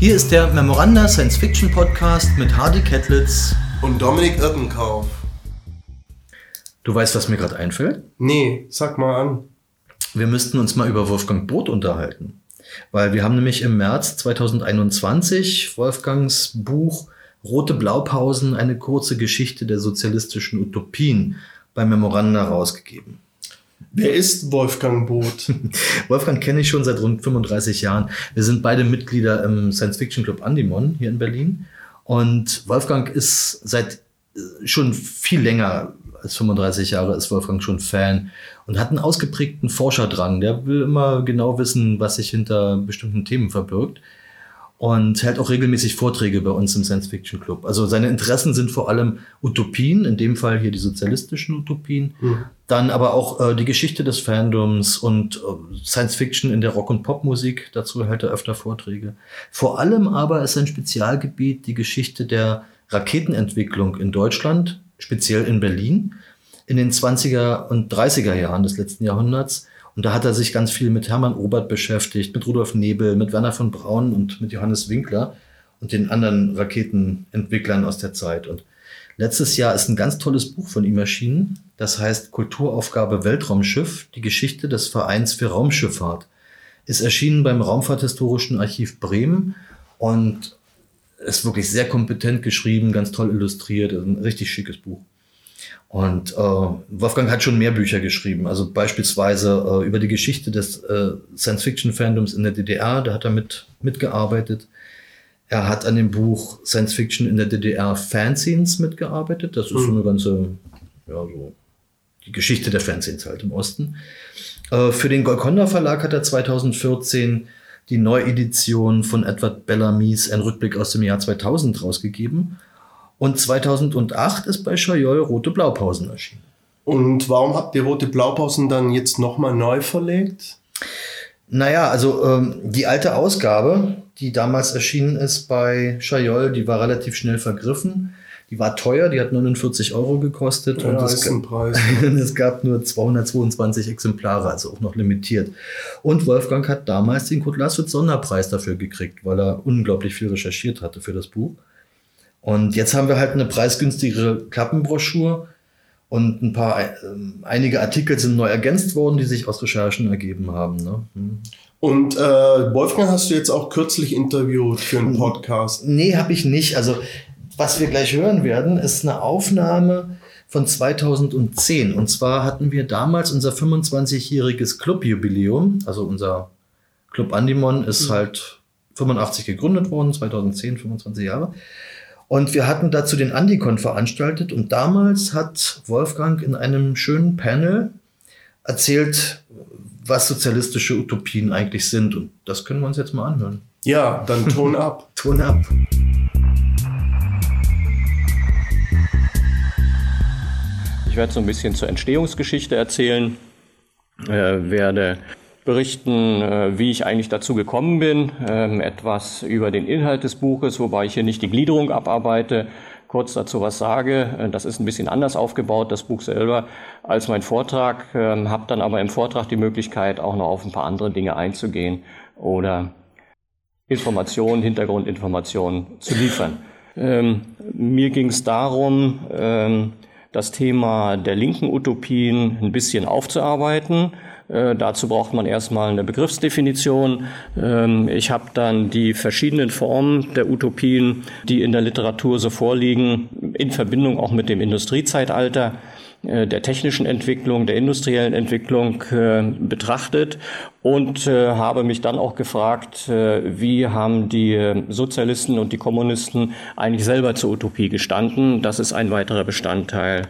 Hier ist der Memoranda Science Fiction Podcast mit Hardy Kettlitz und Dominik Irkenkauf. Du weißt, was mir gerade einfällt? Nee, sag mal an. Wir müssten uns mal über Wolfgang Boot unterhalten. Weil wir haben nämlich im März 2021 Wolfgangs Buch Rote Blaupausen, eine kurze Geschichte der sozialistischen Utopien bei Memoranda rausgegeben. Wer ist Wolfgang Boot? Wolfgang kenne ich schon seit rund 35 Jahren. Wir sind beide Mitglieder im Science Fiction Club Andimon hier in Berlin. Und Wolfgang ist seit äh, schon viel länger als 35 Jahre ist Wolfgang schon Fan und hat einen ausgeprägten Forscherdrang. Der will immer genau wissen, was sich hinter bestimmten Themen verbirgt und hält auch regelmäßig Vorträge bei uns im Science Fiction Club. Also seine Interessen sind vor allem Utopien, in dem Fall hier die sozialistischen Utopien, mhm. dann aber auch äh, die Geschichte des Fandoms und äh, Science Fiction in der Rock- und Popmusik. Dazu hält er öfter Vorträge. Vor allem aber ist sein Spezialgebiet die Geschichte der Raketenentwicklung in Deutschland, speziell in Berlin, in den 20er und 30er Jahren des letzten Jahrhunderts und da hat er sich ganz viel mit Hermann Obert beschäftigt, mit Rudolf Nebel, mit Werner von Braun und mit Johannes Winkler und den anderen Raketenentwicklern aus der Zeit. Und letztes Jahr ist ein ganz tolles Buch von ihm erschienen. Das heißt Kulturaufgabe Weltraumschiff, die Geschichte des Vereins für Raumschifffahrt. Ist erschienen beim Raumfahrthistorischen Archiv Bremen und ist wirklich sehr kompetent geschrieben, ganz toll illustriert, ein richtig schickes Buch. Und äh, Wolfgang hat schon mehr Bücher geschrieben, also beispielsweise äh, über die Geschichte des äh, Science-Fiction-Fandoms in der DDR, da hat er mit, mitgearbeitet. Er hat an dem Buch Science Fiction in der DDR Fanzines mitgearbeitet. Das ist mhm. so eine ganze, ja, so die Geschichte der Fanzines halt im Osten. Äh, für den Golconda Verlag hat er 2014 die Neuedition von Edward Bellamy's Ein Rückblick aus dem Jahr 2000 rausgegeben. Und 2008 ist bei Chaillol Rote Blaupausen erschienen. Und warum habt ihr Rote Blaupausen dann jetzt nochmal neu verlegt? Naja, also ähm, die alte Ausgabe, die damals erschienen ist bei Chaillol, die war relativ schnell vergriffen. Die war teuer, die hat 49 Euro gekostet ja, und es, Preis, es gab nur 222 Exemplare, also auch noch limitiert. Und Wolfgang hat damals den Kurt Laswitz Sonderpreis dafür gekriegt, weil er unglaublich viel recherchiert hatte für das Buch. Und jetzt haben wir halt eine preisgünstigere Klappenbroschur und ein paar, äh, einige Artikel sind neu ergänzt worden, die sich aus Recherchen ergeben haben. Ne? Hm. Und äh, Wolfgang hast du jetzt auch kürzlich interviewt für einen Podcast? Nee, habe ich nicht. Also was wir gleich hören werden, ist eine Aufnahme von 2010. Und zwar hatten wir damals unser 25-jähriges Clubjubiläum. Also unser Club Andimon ist mhm. halt 85 gegründet worden, 2010, 25 Jahre. Und wir hatten dazu den Andicon veranstaltet und damals hat Wolfgang in einem schönen Panel erzählt, was sozialistische Utopien eigentlich sind. Und das können wir uns jetzt mal anhören. Ja, dann Ton ab. Ton ab. Ich werde so ein bisschen zur Entstehungsgeschichte erzählen, äh, werde berichten, äh, wie ich eigentlich dazu gekommen bin, ähm, etwas über den Inhalt des Buches, wobei ich hier nicht die Gliederung abarbeite, kurz dazu was sage. Äh, das ist ein bisschen anders aufgebaut, das Buch selber, als mein Vortrag, ähm, habe dann aber im Vortrag die Möglichkeit, auch noch auf ein paar andere Dinge einzugehen oder Informationen, Hintergrundinformationen zu liefern. Ähm, mir ging es darum, das Thema der linken Utopien ein bisschen aufzuarbeiten äh, dazu braucht man erstmal eine Begriffsdefinition. Ähm, ich habe dann die verschiedenen Formen der Utopien, die in der Literatur so vorliegen, in Verbindung auch mit dem Industriezeitalter äh, der technischen Entwicklung, der industriellen Entwicklung äh, betrachtet und äh, habe mich dann auch gefragt, äh, wie haben die Sozialisten und die Kommunisten eigentlich selber zur Utopie gestanden. Das ist ein weiterer Bestandteil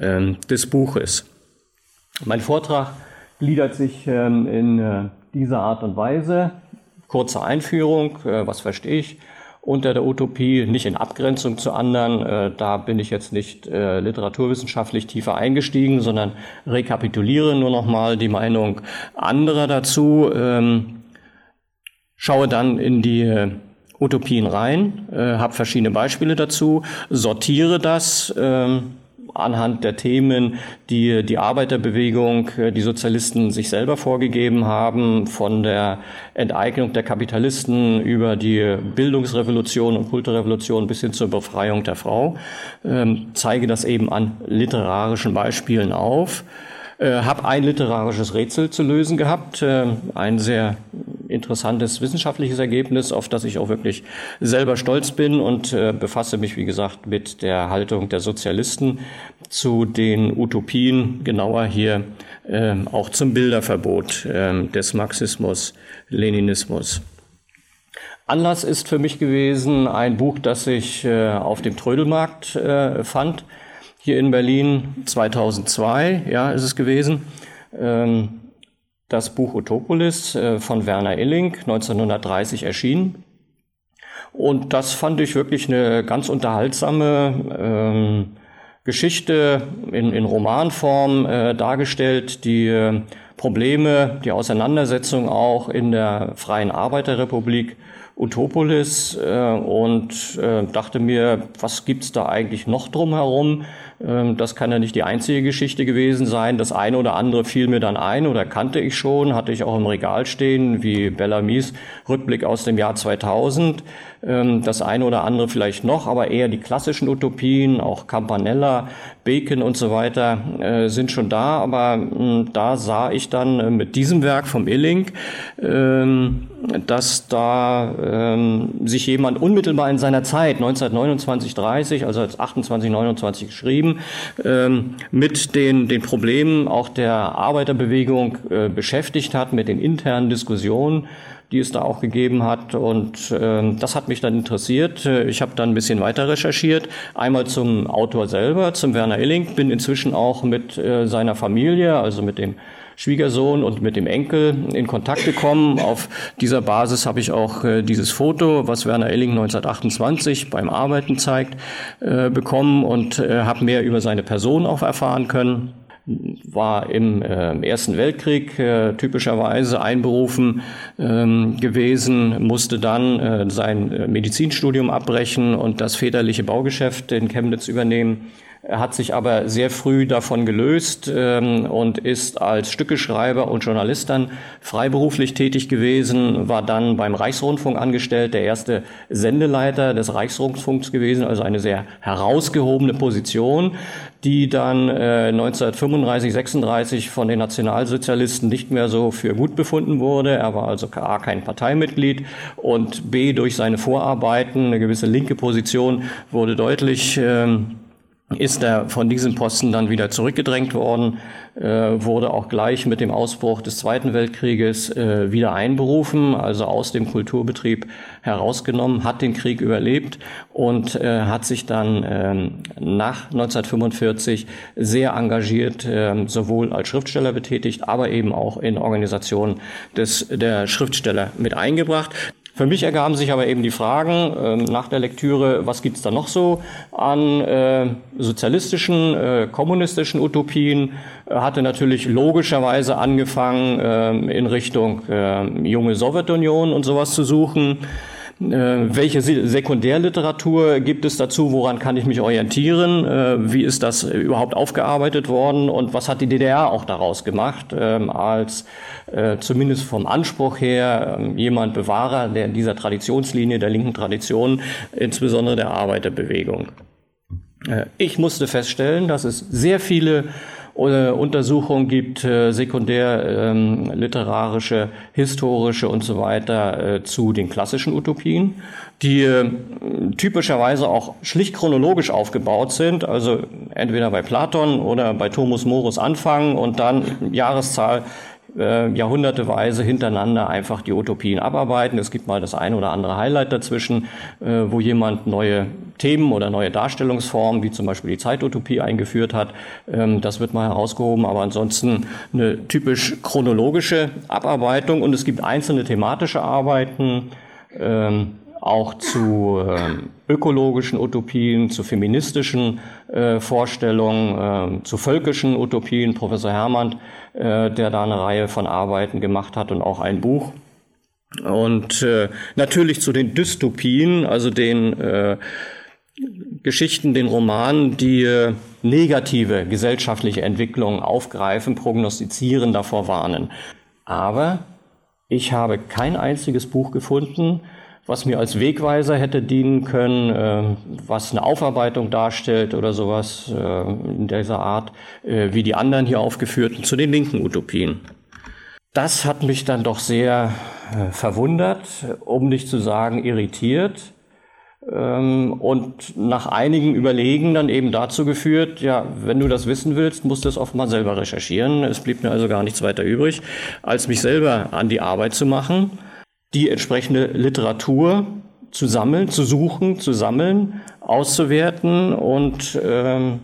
ähm, des Buches. Mein Vortrag gliedert sich ähm, in äh, dieser Art und Weise. Kurze Einführung, äh, was verstehe ich unter der Utopie, nicht in Abgrenzung zu anderen. Äh, da bin ich jetzt nicht äh, literaturwissenschaftlich tiefer eingestiegen, sondern rekapituliere nur nochmal die Meinung anderer dazu. Ähm, schaue dann in die äh, Utopien rein, äh, habe verschiedene Beispiele dazu, sortiere das. Ähm, anhand der Themen, die die Arbeiterbewegung, äh, die Sozialisten sich selber vorgegeben haben, von der Enteignung der Kapitalisten über die Bildungsrevolution und Kulturrevolution bis hin zur Befreiung der Frau, ähm, zeige das eben an literarischen Beispielen auf. Äh, habe ein literarisches Rätsel zu lösen gehabt, äh, ein sehr interessantes wissenschaftliches Ergebnis, auf das ich auch wirklich selber stolz bin und äh, befasse mich, wie gesagt, mit der Haltung der Sozialisten zu den Utopien, genauer hier äh, auch zum Bilderverbot äh, des Marxismus, Leninismus. Anlass ist für mich gewesen ein Buch, das ich äh, auf dem Trödelmarkt äh, fand hier in Berlin 2002, ja, ist es gewesen. Ähm, das Buch Utopolis äh, von Werner Illing, 1930 erschienen. Und das fand ich wirklich eine ganz unterhaltsame ähm, Geschichte in, in Romanform äh, dargestellt, die äh, Probleme, die Auseinandersetzung auch in der Freien Arbeiterrepublik Utopolis äh, und äh, dachte mir, was gibt's da eigentlich noch drumherum? Ähm, das kann ja nicht die einzige Geschichte gewesen sein. Das eine oder andere fiel mir dann ein oder kannte ich schon, hatte ich auch im Regal stehen, wie Bellamy's Rückblick aus dem Jahr 2000. Ähm, das eine oder andere vielleicht noch, aber eher die klassischen Utopien, auch Campanella, Bacon und so weiter äh, sind schon da. Aber hm, da sah ich dann äh, mit diesem Werk vom Illing, ähm, dass da sich jemand unmittelbar in seiner Zeit, 1929, 30, also als 28, 29 geschrieben, ähm, mit den, den Problemen auch der Arbeiterbewegung äh, beschäftigt hat, mit den internen Diskussionen die es da auch gegeben hat. Und ähm, das hat mich dann interessiert. Äh, ich habe dann ein bisschen weiter recherchiert. Einmal zum Autor selber, zum Werner Illing, bin inzwischen auch mit äh, seiner Familie, also mit dem Schwiegersohn und mit dem Enkel in Kontakt gekommen. Auf dieser Basis habe ich auch äh, dieses Foto, was Werner Elling 1928 beim Arbeiten zeigt, äh, bekommen und äh, habe mehr über seine Person auch erfahren können war im äh, Ersten Weltkrieg äh, typischerweise einberufen ähm, gewesen, musste dann äh, sein Medizinstudium abbrechen und das väterliche Baugeschäft in Chemnitz übernehmen er hat sich aber sehr früh davon gelöst ähm, und ist als Stückeschreiber und Journalist dann freiberuflich tätig gewesen, war dann beim Reichsrundfunk angestellt, der erste Sendeleiter des Reichsrundfunks gewesen, also eine sehr herausgehobene Position, die dann äh, 1935, 36 von den Nationalsozialisten nicht mehr so für gut befunden wurde. Er war also A, kein Parteimitglied und B, durch seine Vorarbeiten, eine gewisse linke Position, wurde deutlich, ähm, ist er von diesem Posten dann wieder zurückgedrängt worden, äh, wurde auch gleich mit dem Ausbruch des Zweiten Weltkrieges äh, wieder einberufen, also aus dem Kulturbetrieb herausgenommen, hat den Krieg überlebt und äh, hat sich dann ähm, nach 1945 sehr engagiert, ähm, sowohl als Schriftsteller betätigt, aber eben auch in Organisationen des, der Schriftsteller mit eingebracht. Für mich ergaben sich aber eben die Fragen äh, nach der Lektüre, was gibt's da noch so an äh, sozialistischen, äh, kommunistischen Utopien? Hatte natürlich logischerweise angefangen, äh, in Richtung äh, junge Sowjetunion und sowas zu suchen. Äh, welche Sekundärliteratur gibt es dazu? Woran kann ich mich orientieren? Äh, wie ist das überhaupt aufgearbeitet worden? Und was hat die DDR auch daraus gemacht, ähm, als äh, zumindest vom Anspruch her ähm, jemand Bewahrer der dieser Traditionslinie, der linken Tradition, insbesondere der Arbeiterbewegung? Ich musste feststellen, dass es sehr viele Untersuchungen gibt, äh, sekundär ähm, literarische, historische und so weiter äh, zu den klassischen Utopien, die äh, typischerweise auch schlicht chronologisch aufgebaut sind, also entweder bei Platon oder bei Thomas Morus anfangen und dann Jahreszahl äh, jahrhunderteweise hintereinander einfach die Utopien abarbeiten. Es gibt mal das eine oder andere Highlight dazwischen, äh, wo jemand neue Themen oder neue Darstellungsformen, wie zum Beispiel die Zeitutopie eingeführt hat. Ähm, das wird mal herausgehoben, aber ansonsten eine typisch chronologische Abarbeitung und es gibt einzelne thematische Arbeiten. Ähm, auch zu äh, ökologischen Utopien, zu feministischen äh, Vorstellungen, äh, zu völkischen Utopien. Professor Hermann, äh, der da eine Reihe von Arbeiten gemacht hat und auch ein Buch. Und äh, natürlich zu den Dystopien, also den äh, Geschichten, den Roman, die negative gesellschaftliche Entwicklungen aufgreifen, prognostizieren, davor warnen. Aber ich habe kein einziges Buch gefunden, was mir als Wegweiser hätte dienen können, äh, was eine Aufarbeitung darstellt oder sowas äh, in dieser Art, äh, wie die anderen hier aufgeführten, zu den linken Utopien. Das hat mich dann doch sehr verwundert, um nicht zu sagen irritiert ähm, und nach einigen Überlegen dann eben dazu geführt, ja, wenn du das wissen willst, musst du es mal selber recherchieren. Es blieb mir also gar nichts weiter übrig, als mich selber an die Arbeit zu machen die entsprechende Literatur zu sammeln, zu suchen, zu sammeln, auszuwerten und ähm,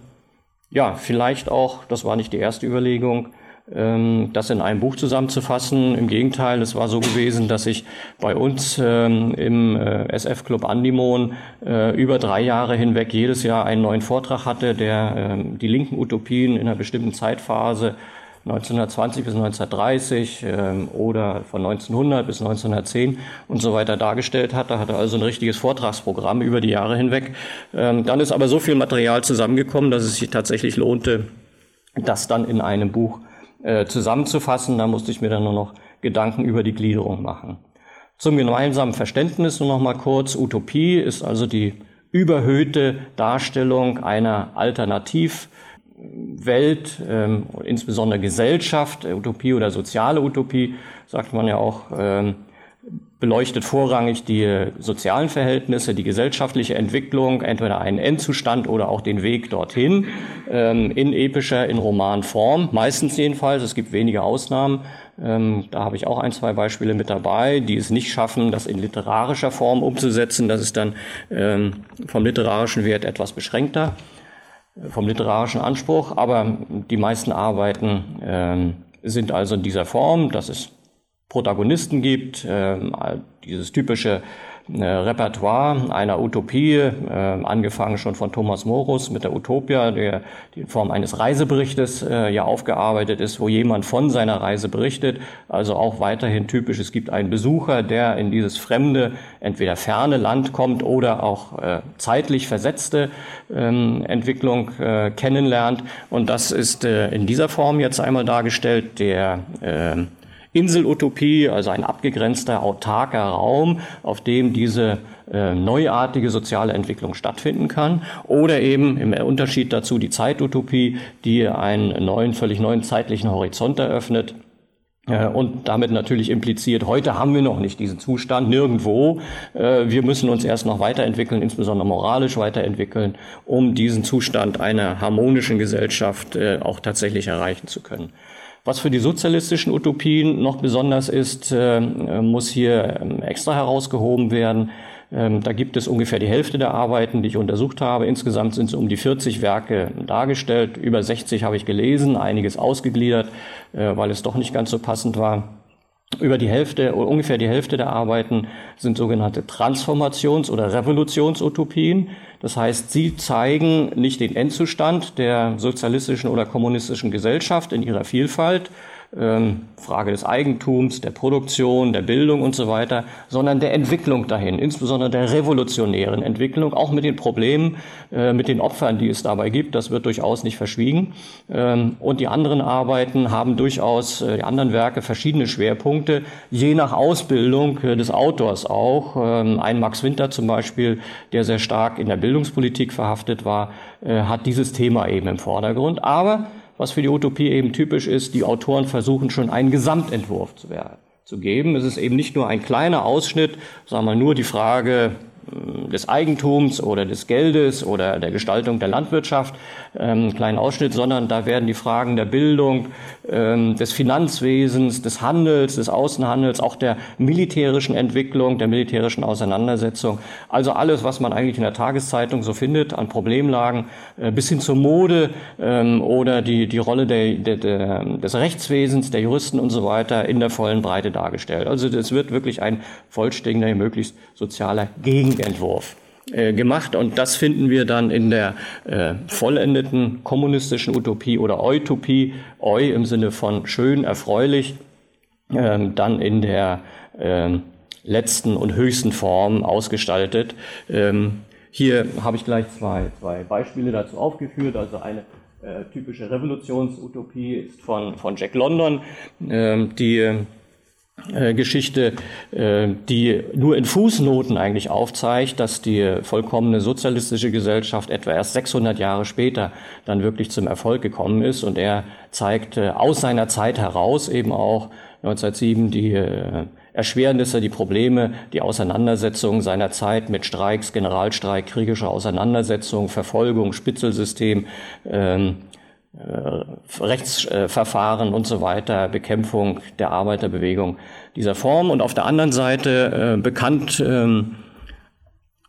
ja, vielleicht auch, das war nicht die erste Überlegung, ähm, das in einem Buch zusammenzufassen. Im Gegenteil, es war so gewesen, dass ich bei uns ähm, im äh, SF-Club Andimon äh, über drei Jahre hinweg jedes Jahr einen neuen Vortrag hatte, der ähm, die linken Utopien in einer bestimmten Zeitphase 1920 bis 1930 ähm, oder von 1900 bis 1910 und so weiter dargestellt hat. Da hatte also ein richtiges Vortragsprogramm über die Jahre hinweg. Ähm, dann ist aber so viel Material zusammengekommen, dass es sich tatsächlich lohnte, das dann in einem Buch äh, zusammenzufassen. Da musste ich mir dann nur noch Gedanken über die Gliederung machen. Zum gemeinsamen Verständnis nur noch mal kurz. Utopie ist also die überhöhte Darstellung einer Alternativ- Welt, ähm, insbesondere Gesellschaft, äh, Utopie oder soziale Utopie, sagt man ja auch, ähm, beleuchtet vorrangig die sozialen Verhältnisse, die gesellschaftliche Entwicklung, entweder einen Endzustand oder auch den Weg dorthin, ähm, in epischer, in Romanform, meistens jedenfalls, es gibt wenige Ausnahmen. Ähm, da habe ich auch ein, zwei Beispiele mit dabei, die es nicht schaffen, das in literarischer Form umzusetzen. Das ist dann ähm, vom literarischen Wert etwas beschränkter vom literarischen Anspruch, aber die meisten Arbeiten äh, sind also in dieser Form, dass es Protagonisten gibt, äh, dieses typische Repertoire einer Utopie, äh, angefangen schon von Thomas Morus mit der Utopia, der die in Form eines Reiseberichtes äh, ja aufgearbeitet ist, wo jemand von seiner Reise berichtet. Also auch weiterhin typisch, es gibt einen Besucher, der in dieses fremde, entweder ferne Land kommt oder auch äh, zeitlich versetzte ähm, Entwicklung äh, kennenlernt. Und das ist äh, in dieser Form jetzt einmal dargestellt. Der äh, Inselutopie, also ein abgegrenzter, autarker Raum, auf dem diese äh, neuartige soziale Entwicklung stattfinden kann. Oder eben im Unterschied dazu die Zeitutopie, die einen neuen, völlig neuen zeitlichen Horizont eröffnet. Äh, und damit natürlich impliziert, heute haben wir noch nicht diesen Zustand, nirgendwo. Äh, wir müssen uns erst noch weiterentwickeln, insbesondere moralisch weiterentwickeln, um diesen Zustand einer harmonischen Gesellschaft äh, auch tatsächlich erreichen zu können. Was für die sozialistischen Utopien noch besonders ist, äh, muss hier ähm, extra herausgehoben werden. Ähm, da gibt es ungefähr die Hälfte der Arbeiten, die ich untersucht habe. Insgesamt sind es um die 40 Werke dargestellt. Über 60 habe ich gelesen, einiges ausgegliedert, äh, weil es doch nicht ganz so passend war. Über die Hälfte, ungefähr die Hälfte der Arbeiten sind sogenannte Transformations- oder Revolutionsutopien. Das heißt, sie zeigen nicht den Endzustand der sozialistischen oder kommunistischen Gesellschaft in ihrer Vielfalt, ähm, Frage des Eigentums, der Produktion, der Bildung und so weiter, sondern der Entwicklung dahin, insbesondere der revolutionären Entwicklung, auch mit den Problemen, äh, mit den Opfern, die es dabei gibt. Das wird durchaus nicht verschwiegen. Ähm, und die anderen Arbeiten haben durchaus, äh, die anderen Werke, verschiedene Schwerpunkte, je nach Ausbildung äh, des Autors auch. Ähm, ein Max Winter zum Beispiel, der sehr stark in der Bildungspolitik verhaftet war, hat dieses Thema eben im Vordergrund. Aber was für die Utopie eben typisch ist, die Autoren versuchen schon einen Gesamtentwurf zu, zu geben. Es ist eben nicht nur ein kleiner Ausschnitt, sagen wir nur die Frage, des Eigentums oder des Geldes oder der Gestaltung der Landwirtschaft, ähm, kleinen Ausschnitt, sondern da werden die Fragen der Bildung, ähm, des Finanzwesens, des Handels, des Außenhandels, auch der militärischen Entwicklung, der militärischen Auseinandersetzung, also alles, was man eigentlich in der Tageszeitung so findet an Problemlagen, äh, bis hin zur Mode ähm, oder die, die Rolle der, der, der, des Rechtswesens, der Juristen und so weiter in der vollen Breite dargestellt. Also es wird wirklich ein vollständiger, möglichst sozialer Gegen Gegenentwurf äh, gemacht und das finden wir dann in der äh, vollendeten kommunistischen Utopie oder Utopie, Eu im Sinne von schön, erfreulich, äh, dann in der äh, letzten und höchsten Form ausgestaltet. Ähm, hier habe ich gleich zwei, zwei Beispiele dazu aufgeführt. Also eine äh, typische Revolutionsutopie ist von, von Jack London, äh, die Geschichte, äh, die nur in Fußnoten eigentlich aufzeigt, dass die vollkommene sozialistische Gesellschaft etwa erst 600 Jahre später dann wirklich zum Erfolg gekommen ist. Und er zeigt äh, aus seiner Zeit heraus eben auch 1907 die Erschwernisse, die Probleme, die Auseinandersetzungen seiner Zeit mit Streiks, Generalstreik, kriegische Auseinandersetzungen, Verfolgung, Spitzelsystem, ähm, äh, Rechtsverfahren und so weiter, Bekämpfung der Arbeiterbewegung dieser Form. Und auf der anderen Seite äh, bekannt ähm,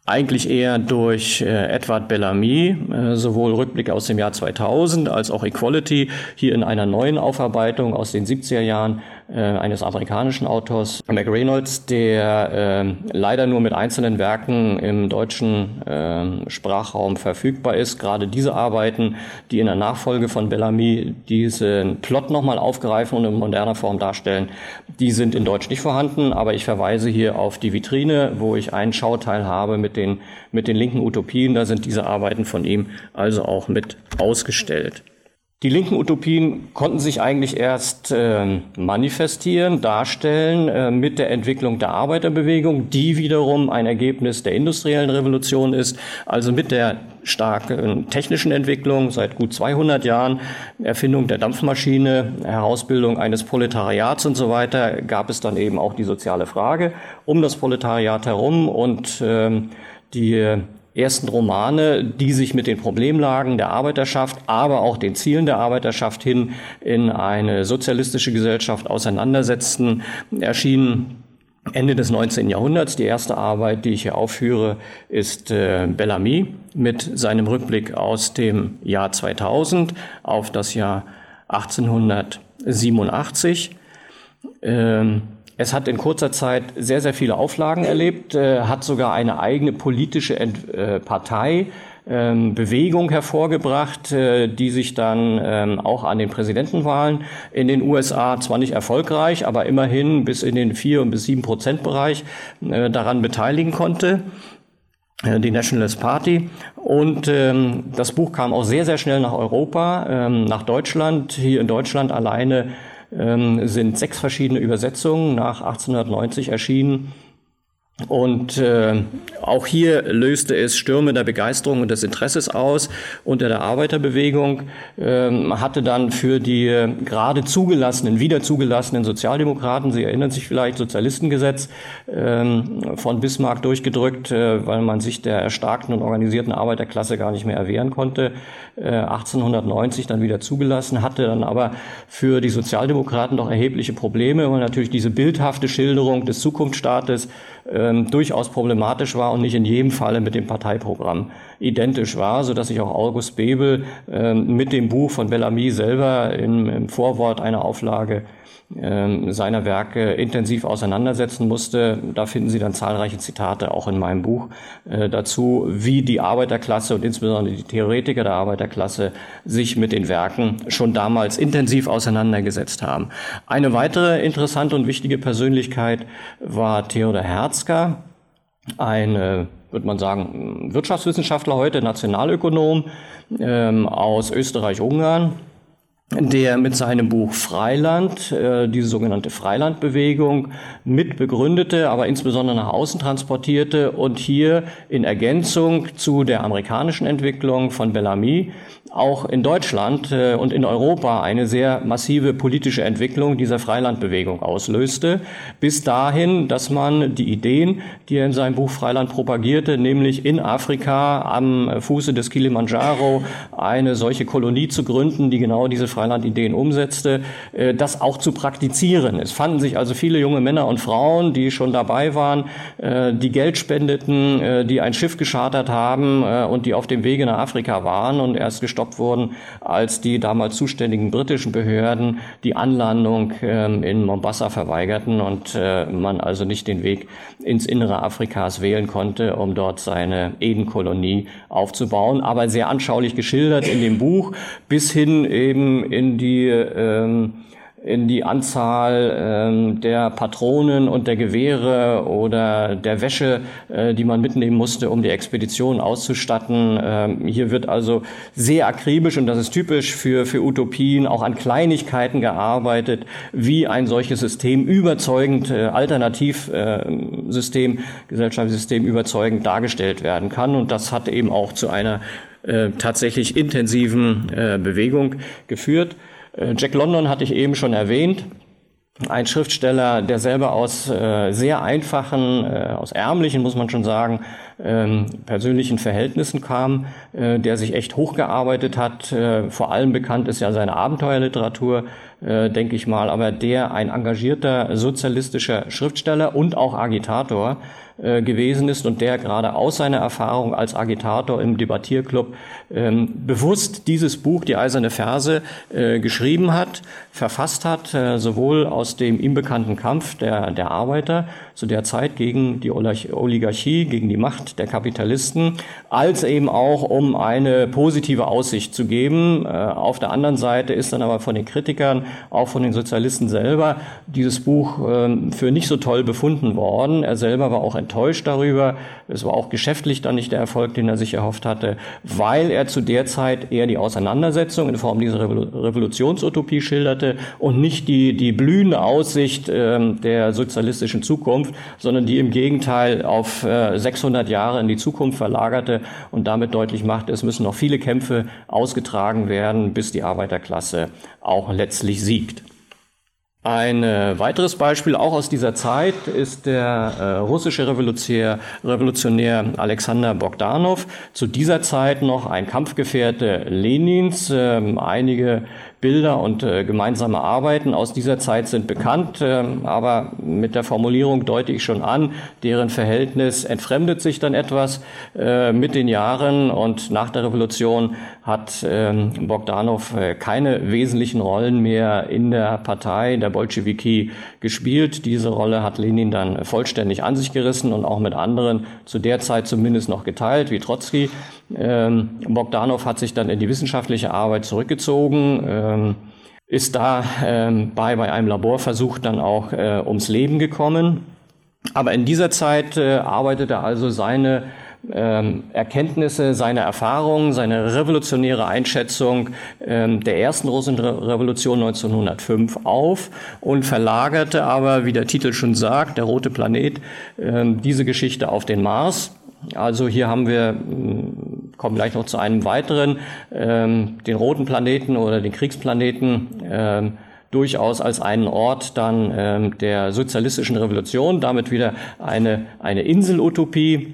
eigentlich eher durch äh, Edward Bellamy, äh, sowohl Rückblick aus dem Jahr 2000 als auch Equality, hier in einer neuen Aufarbeitung aus den 70er Jahren äh, eines amerikanischen Autors, Mac Reynolds, der äh, leider nur mit einzelnen Werken im deutschen äh, Sprachraum verfügbar ist. Gerade diese Arbeiten, die in der Nachfolge von Bellamy diesen Plot nochmal aufgreifen und in moderner Form darstellen, die sind in Deutsch nicht vorhanden, aber ich verweise hier auf die Vitrine, wo ich einen Schauteil habe mit den, mit den linken Utopien. Da sind diese Arbeiten von ihm also auch mit ausgestellt. Die linken Utopien konnten sich eigentlich erst äh, manifestieren, darstellen äh, mit der Entwicklung der Arbeiterbewegung, die wiederum ein Ergebnis der industriellen Revolution ist, also mit der starken technischen Entwicklung seit gut 200 Jahren, Erfindung der Dampfmaschine, Herausbildung eines Proletariats und so weiter, gab es dann eben auch die soziale Frage um das Proletariat herum und äh, die ersten Romane, die sich mit den Problemlagen der Arbeiterschaft, aber auch den Zielen der Arbeiterschaft hin in eine sozialistische Gesellschaft auseinandersetzten, erschienen Ende des 19. Jahrhunderts. Die erste Arbeit, die ich hier aufführe, ist äh, Bellamy mit seinem Rückblick aus dem Jahr 2000 auf das Jahr 1887. Ähm, es hat in kurzer Zeit sehr, sehr viele Auflagen erlebt, äh, hat sogar eine eigene politische Ent äh, Partei, ähm, Bewegung hervorgebracht, äh, die sich dann ähm, auch an den Präsidentenwahlen in den USA zwar nicht erfolgreich, aber immerhin bis in den vier bis sieben Prozent Bereich äh, daran beteiligen konnte äh, die Nationalist Party. Und ähm, das Buch kam auch sehr, sehr schnell nach Europa, ähm, nach Deutschland. Hier in Deutschland alleine ähm, sind sechs verschiedene Übersetzungen nach 1890 erschienen. Und äh, auch hier löste es Stürme der Begeisterung und des Interesses aus unter der Arbeiterbewegung, ähm, hatte dann für die äh, gerade zugelassenen, wieder zugelassenen Sozialdemokraten, Sie erinnern sich vielleicht, Sozialistengesetz ähm, von Bismarck durchgedrückt, äh, weil man sich der erstarkten und organisierten Arbeiterklasse gar nicht mehr erwehren konnte, äh, 1890 dann wieder zugelassen, hatte dann aber für die Sozialdemokraten doch erhebliche Probleme, weil natürlich diese bildhafte Schilderung des Zukunftsstaates ähm, durchaus problematisch war und nicht in jedem Falle mit dem Parteiprogramm identisch war, so dass sich auch August Bebel ähm, mit dem Buch von Bellamy selber im, im Vorwort einer Auflage ähm, seiner Werke intensiv auseinandersetzen musste. Da finden Sie dann zahlreiche Zitate auch in meinem Buch äh, dazu, wie die Arbeiterklasse und insbesondere die Theoretiker der Arbeiterklasse sich mit den Werken schon damals intensiv auseinandergesetzt haben. Eine weitere interessante und wichtige Persönlichkeit war Theodor Herzka, ein, würde man sagen, Wirtschaftswissenschaftler heute, Nationalökonom ähm, aus Österreich-Ungarn der mit seinem Buch Freiland, äh, diese sogenannte Freilandbewegung, mit begründete, aber insbesondere nach außen transportierte und hier in Ergänzung zu der amerikanischen Entwicklung von Bellamy auch in Deutschland äh, und in Europa eine sehr massive politische Entwicklung dieser Freilandbewegung auslöste, bis dahin, dass man die Ideen, die er in seinem Buch Freiland propagierte, nämlich in Afrika am Fuße des Kilimanjaro eine solche Kolonie zu gründen, die genau diese Freilandideen umsetzte, äh, das auch zu praktizieren. Es fanden sich also viele junge Männer und Frauen, die schon dabei waren, äh, die Geld spendeten, die ein Schiff geschartert haben und die auf dem Wege nach Afrika waren und erst gestorben gestoppt wurden, als die damals zuständigen britischen Behörden die Anlandung ähm, in Mombasa verweigerten und äh, man also nicht den Weg ins Innere Afrikas wählen konnte, um dort seine Edenkolonie aufzubauen. Aber sehr anschaulich geschildert in dem Buch bis hin eben in die ähm, in die Anzahl ähm, der Patronen und der Gewehre oder der Wäsche, äh, die man mitnehmen musste, um die Expedition auszustatten. Ähm, hier wird also sehr akribisch, und das ist typisch für, für Utopien, auch an Kleinigkeiten gearbeitet, wie ein solches System überzeugend, äh, Alternativsystem, äh, Gesellschaftssystem überzeugend dargestellt werden kann. Und das hat eben auch zu einer äh, tatsächlich intensiven äh, Bewegung geführt. Äh, Jack London hatte ich eben schon erwähnt. Ein Schriftsteller, der selber aus äh, sehr einfachen, äh, aus ärmlichen, muss man schon sagen, ähm, persönlichen Verhältnissen kam, äh, der sich echt hochgearbeitet hat. Äh, vor allem bekannt ist ja seine Abenteuerliteratur, äh, denke ich mal, aber der ein engagierter sozialistischer Schriftsteller und auch Agitator äh, gewesen ist und der gerade aus seiner Erfahrung als Agitator im Debattierclub ähm, bewusst dieses Buch, die Eiserne Verse, äh, geschrieben hat, verfasst hat, äh, sowohl aus dem ihm bekannten Kampf der, der Arbeiter zu der Zeit gegen die Oligarchie, gegen die Macht der Kapitalisten, als eben auch um eine positive Aussicht zu geben. Äh, auf der anderen Seite ist dann aber von den Kritikern, auch von den Sozialisten selber, dieses Buch ähm, für nicht so toll befunden worden. Er selber war auch enttäuscht darüber. Es war auch geschäftlich dann nicht der Erfolg, den er sich erhofft hatte, weil er zu der Zeit eher die Auseinandersetzung in Form dieser Revolutionsutopie schilderte und nicht die, die blühende Aussicht äh, der sozialistischen Zukunft, sondern die im Gegenteil auf äh, 600 Jahre in die Zukunft verlagerte und damit deutlich machte, es müssen noch viele Kämpfe ausgetragen werden, bis die Arbeiterklasse auch letztlich siegt. Ein äh, weiteres Beispiel auch aus dieser Zeit ist der äh, russische Revolutionär, Revolutionär Alexander Bogdanov, zu dieser Zeit noch ein Kampfgefährte Lenins. Ähm, einige Bilder und äh, gemeinsame Arbeiten aus dieser Zeit sind bekannt, äh, aber mit der Formulierung deute ich schon an, deren Verhältnis entfremdet sich dann etwas äh, mit den Jahren und nach der Revolution hat ähm, Bogdanov äh, keine wesentlichen Rollen mehr in der Partei der Bolschewiki gespielt. Diese Rolle hat Lenin dann vollständig an sich gerissen und auch mit anderen zu der Zeit zumindest noch geteilt, wie Trotzki. Ähm, Bogdanov hat sich dann in die wissenschaftliche Arbeit zurückgezogen, ähm, ist da ähm, bei, bei einem Laborversuch dann auch äh, ums Leben gekommen. Aber in dieser Zeit äh, arbeitet er also seine Erkenntnisse, seine Erfahrungen, seine revolutionäre Einschätzung der ersten russischen Revolution 1905 auf und verlagerte aber, wie der Titel schon sagt, der rote Planet, diese Geschichte auf den Mars. Also hier haben wir, hm, kommen gleich noch zu einem weiteren, ähm, den roten Planeten oder den Kriegsplaneten, ähm, durchaus als einen Ort dann ähm, der sozialistischen Revolution, damit wieder eine, eine Inselutopie,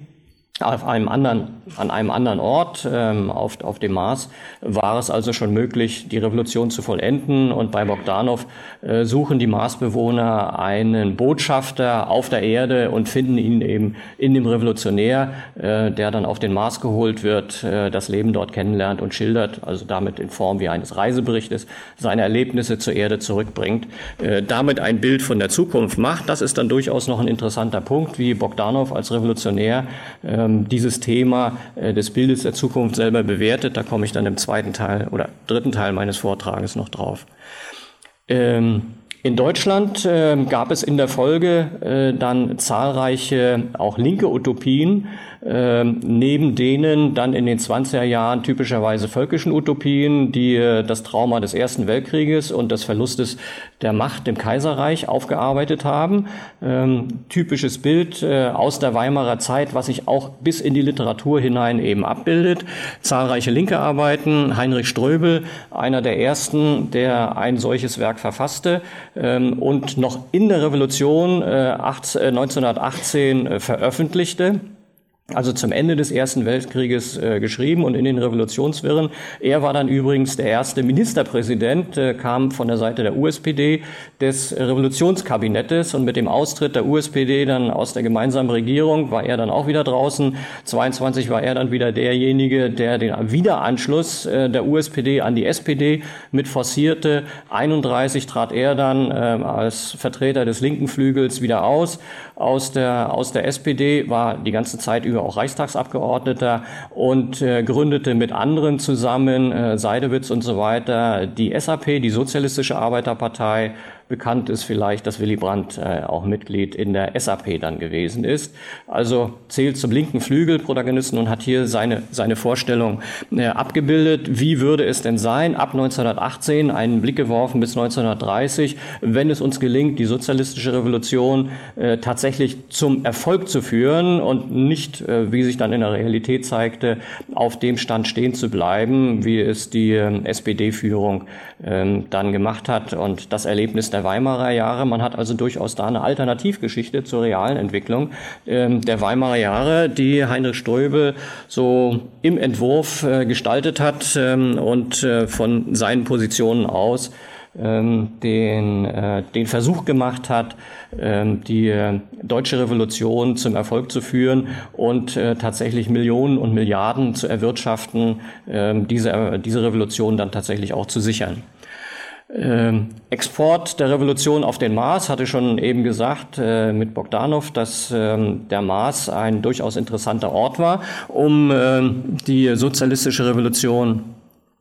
auf einem anderen, an einem anderen Ort ähm, auf, auf dem Mars war es also schon möglich, die Revolution zu vollenden. Und bei Bogdanov äh, suchen die Marsbewohner einen Botschafter auf der Erde und finden ihn eben in dem Revolutionär, äh, der dann auf den Mars geholt wird, äh, das Leben dort kennenlernt und schildert, also damit in Form wie eines Reiseberichtes, seine Erlebnisse zur Erde zurückbringt, äh, damit ein Bild von der Zukunft macht. Das ist dann durchaus noch ein interessanter Punkt, wie Bogdanov als Revolutionär äh, dieses Thema äh, des Bildes der Zukunft selber bewertet. Da komme ich dann im zweiten Teil oder dritten Teil meines Vortrages noch drauf. Ähm, in Deutschland äh, gab es in der Folge äh, dann zahlreiche auch linke Utopien, äh, neben denen dann in den 20er Jahren typischerweise völkischen Utopien, die äh, das Trauma des Ersten Weltkrieges und des Verlustes der Macht im Kaiserreich aufgearbeitet haben. Ähm, typisches Bild äh, aus der Weimarer Zeit, was sich auch bis in die Literatur hinein eben abbildet. Zahlreiche linke Arbeiten, Heinrich Ströbel, einer der ersten, der ein solches Werk verfasste ähm, und noch in der Revolution äh, 18, 1918 äh, veröffentlichte also zum Ende des Ersten Weltkrieges äh, geschrieben und in den Revolutionswirren. Er war dann übrigens der erste Ministerpräsident, äh, kam von der Seite der USPD des Revolutionskabinettes und mit dem Austritt der USPD dann aus der gemeinsamen Regierung war er dann auch wieder draußen. 22 war er dann wieder derjenige, der den Wiederanschluss äh, der USPD an die SPD mit forcierte. 31 trat er dann äh, als Vertreter des linken Flügels wieder aus. Aus der, aus der SPD war die ganze Zeit über auch Reichstagsabgeordneter und äh, gründete mit anderen zusammen, äh, Seidewitz und so weiter, die SAP, die Sozialistische Arbeiterpartei, Bekannt ist vielleicht, dass Willy Brandt äh, auch Mitglied in der SAP dann gewesen ist. Also zählt zum linken Flügel Protagonisten und hat hier seine, seine Vorstellung äh, abgebildet. Wie würde es denn sein, ab 1918 einen Blick geworfen bis 1930, wenn es uns gelingt, die sozialistische Revolution äh, tatsächlich zum Erfolg zu führen und nicht, wie sich dann in der Realität zeigte, auf dem Stand stehen zu bleiben, wie es die äh, SPD-Führung ähm, dann gemacht hat. Und das Erlebnis der Weimarer Jahre. Man hat also durchaus da eine Alternativgeschichte zur realen Entwicklung ähm, der Weimarer Jahre, die Heinrich Ströbel so im Entwurf äh, gestaltet hat ähm, und äh, von seinen Positionen aus ähm, den, äh, den Versuch gemacht hat, ähm, die äh, deutsche Revolution zum Erfolg zu führen und äh, tatsächlich Millionen und Milliarden zu erwirtschaften, ähm, diese, diese Revolution dann tatsächlich auch zu sichern. Ähm, Export der Revolution auf den Mars, hatte schon eben gesagt äh, mit Bogdanov, dass ähm, der Mars ein durchaus interessanter Ort war, um ähm, die sozialistische Revolution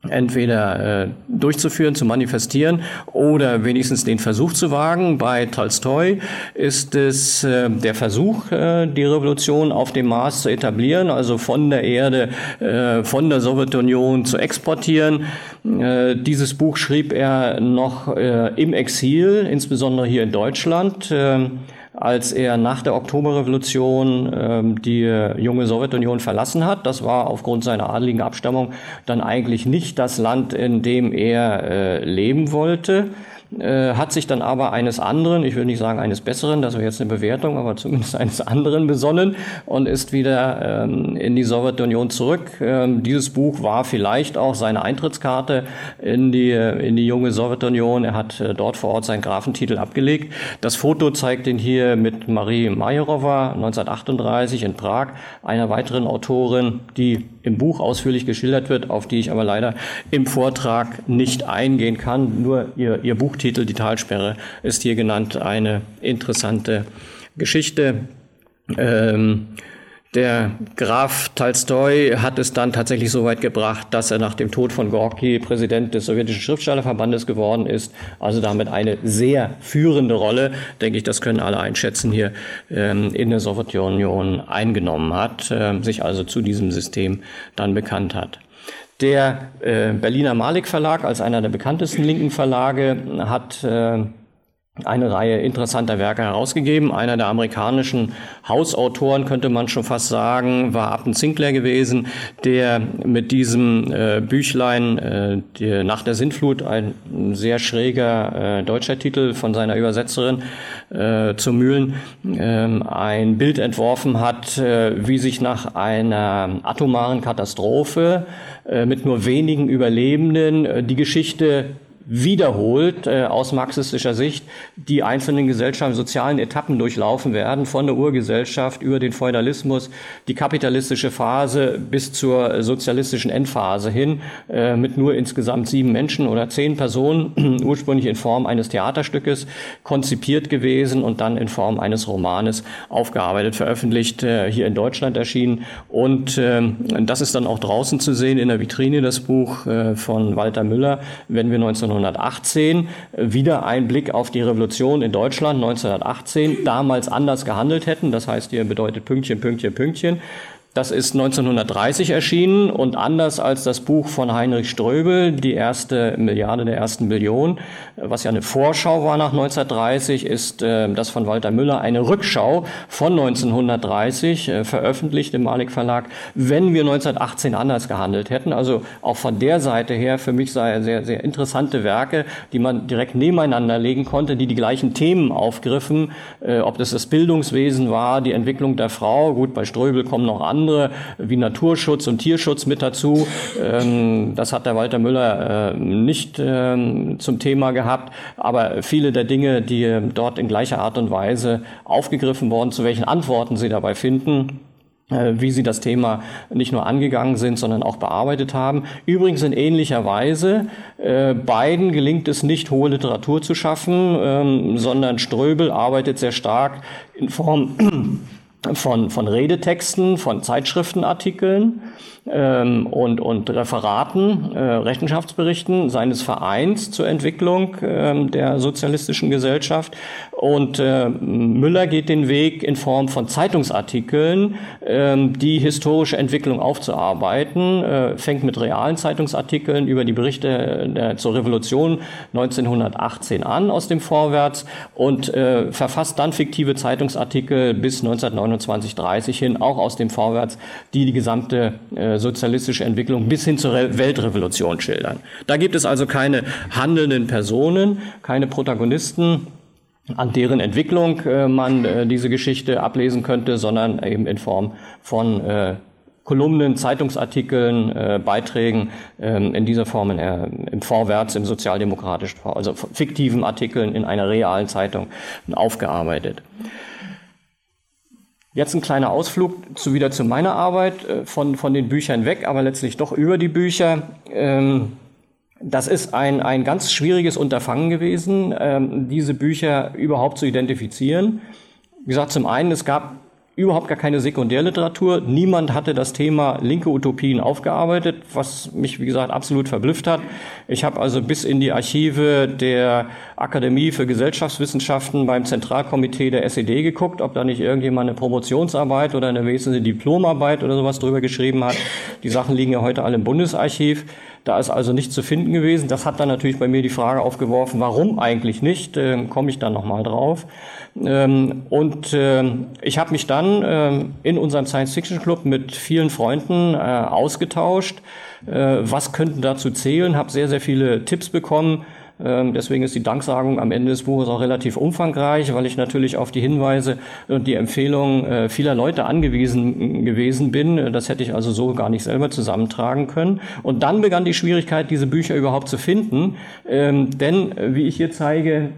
entweder äh, durchzuführen, zu manifestieren oder wenigstens den Versuch zu wagen. Bei Tolstoi ist es äh, der Versuch, äh, die Revolution auf dem Mars zu etablieren, also von der Erde, äh, von der Sowjetunion zu exportieren. Äh, dieses Buch schrieb er noch äh, im Exil, insbesondere hier in Deutschland. Äh, als er nach der Oktoberrevolution ähm, die junge Sowjetunion verlassen hat. Das war aufgrund seiner adligen Abstammung dann eigentlich nicht das Land, in dem er äh, leben wollte. Äh, hat sich dann aber eines anderen, ich will nicht sagen eines besseren, das wäre jetzt eine Bewertung, aber zumindest eines anderen besonnen und ist wieder ähm, in die Sowjetunion zurück. Ähm, dieses Buch war vielleicht auch seine Eintrittskarte in die, in die junge Sowjetunion. Er hat äh, dort vor Ort seinen Grafentitel abgelegt. Das Foto zeigt ihn hier mit Marie Majerova 1938 in Prag, einer weiteren Autorin, die im Buch ausführlich geschildert wird, auf die ich aber leider im Vortrag nicht eingehen kann. Nur ihr, ihr Buchtitel, die Talsperre, ist hier genannt. Eine interessante Geschichte. Ähm, der Graf Tolstoi hat es dann tatsächlich so weit gebracht, dass er nach dem Tod von Gorki Präsident des sowjetischen Schriftstellerverbandes geworden ist. Also damit eine sehr führende Rolle, denke ich, das können alle einschätzen, hier ähm, in der Sowjetunion eingenommen hat, äh, sich also zu diesem System dann bekannt hat. Der äh, Berliner Malik Verlag als einer der bekanntesten linken Verlage hat äh, eine Reihe interessanter Werke herausgegeben. Einer der amerikanischen Hausautoren, könnte man schon fast sagen, war Upton Sinclair gewesen, der mit diesem äh, Büchlein äh, die Nach der Sintflut, ein sehr schräger äh, deutscher Titel von seiner Übersetzerin äh, zu Mühlen, äh, ein Bild entworfen hat, äh, wie sich nach einer atomaren Katastrophe äh, mit nur wenigen Überlebenden äh, die Geschichte wiederholt äh, aus marxistischer Sicht die einzelnen Gesellschaften sozialen Etappen durchlaufen werden, von der Urgesellschaft über den Feudalismus, die kapitalistische Phase bis zur sozialistischen Endphase hin, äh, mit nur insgesamt sieben Menschen oder zehn Personen, ursprünglich in Form eines Theaterstückes konzipiert gewesen und dann in Form eines Romanes aufgearbeitet, veröffentlicht, äh, hier in Deutschland erschienen. Und äh, das ist dann auch draußen zu sehen in der Vitrine, das Buch äh, von Walter Müller, wenn wir 19 1918 wieder ein Blick auf die Revolution in Deutschland 1918 damals anders gehandelt hätten. Das heißt, hier bedeutet Pünktchen, Pünktchen, Pünktchen. Das ist 1930 erschienen und anders als das Buch von Heinrich Ströbel, die erste Milliarde der ersten Billion, was ja eine Vorschau war nach 1930, ist äh, das von Walter Müller eine Rückschau von 1930, äh, veröffentlicht im Malik Verlag, wenn wir 1918 anders gehandelt hätten. Also auch von der Seite her für mich sehr, sehr interessante Werke, die man direkt nebeneinander legen konnte, die die gleichen Themen aufgriffen, äh, ob das das Bildungswesen war, die Entwicklung der Frau, gut, bei Ströbel kommen noch andere andere wie Naturschutz und Tierschutz mit dazu. Ähm, das hat der Walter Müller äh, nicht ähm, zum Thema gehabt, aber viele der Dinge, die äh, dort in gleicher Art und Weise aufgegriffen worden, zu welchen Antworten sie dabei finden, äh, wie sie das Thema nicht nur angegangen sind, sondern auch bearbeitet haben. Übrigens in ähnlicher Weise, äh, beiden gelingt es nicht, hohe Literatur zu schaffen, ähm, sondern Ströbel arbeitet sehr stark in Form von, von Redetexten, von Zeitschriftenartikeln ähm, und, und Referaten, äh, Rechenschaftsberichten seines Vereins zur Entwicklung ähm, der sozialistischen Gesellschaft. Und äh, Müller geht den Weg in Form von Zeitungsartikeln, ähm, die historische Entwicklung aufzuarbeiten, äh, fängt mit realen Zeitungsartikeln über die Berichte der, zur Revolution 1918 an aus dem Vorwärts und äh, verfasst dann fiktive Zeitungsartikel bis 1929, 30 hin, auch aus dem Vorwärts, die die gesamte äh, sozialistische Entwicklung bis hin zur Weltrevolution schildern. Da gibt es also keine handelnden Personen, keine Protagonisten, an deren Entwicklung äh, man äh, diese Geschichte ablesen könnte, sondern eben in Form von äh, Kolumnen, Zeitungsartikeln, Beiträgen ähm, in dieser Form in, im Vorwärts, im sozialdemokratischen, also fiktiven Artikeln in einer realen Zeitung aufgearbeitet. Jetzt ein kleiner Ausflug zu, wieder zu meiner Arbeit, äh, von, von den Büchern weg, aber letztlich doch über die Bücher. Ähm, das ist ein, ein ganz schwieriges Unterfangen gewesen, ähm, diese Bücher überhaupt zu identifizieren. Wie gesagt, zum einen, es gab überhaupt gar keine Sekundärliteratur. Niemand hatte das Thema linke Utopien aufgearbeitet, was mich, wie gesagt, absolut verblüfft hat. Ich habe also bis in die Archive der Akademie für Gesellschaftswissenschaften beim Zentralkomitee der SED geguckt, ob da nicht irgendjemand eine Promotionsarbeit oder eine wesentliche Diplomarbeit oder sowas drüber geschrieben hat. Die Sachen liegen ja heute alle im Bundesarchiv. Da ist also nichts zu finden gewesen. Das hat dann natürlich bei mir die Frage aufgeworfen, warum eigentlich nicht? Äh, Komme ich dann nochmal drauf. Ähm, und äh, ich habe mich dann äh, in unserem Science Fiction Club mit vielen Freunden äh, ausgetauscht. Äh, was könnten dazu zählen? Habe sehr, sehr viele Tipps bekommen. Ähm, deswegen ist die Danksagung am Ende des Buches auch relativ umfangreich, weil ich natürlich auf die Hinweise und die Empfehlungen äh, vieler Leute angewiesen gewesen bin. Das hätte ich also so gar nicht selber zusammentragen können. Und dann begann die Schwierigkeit, diese Bücher überhaupt zu finden. Ähm, denn, wie ich hier zeige,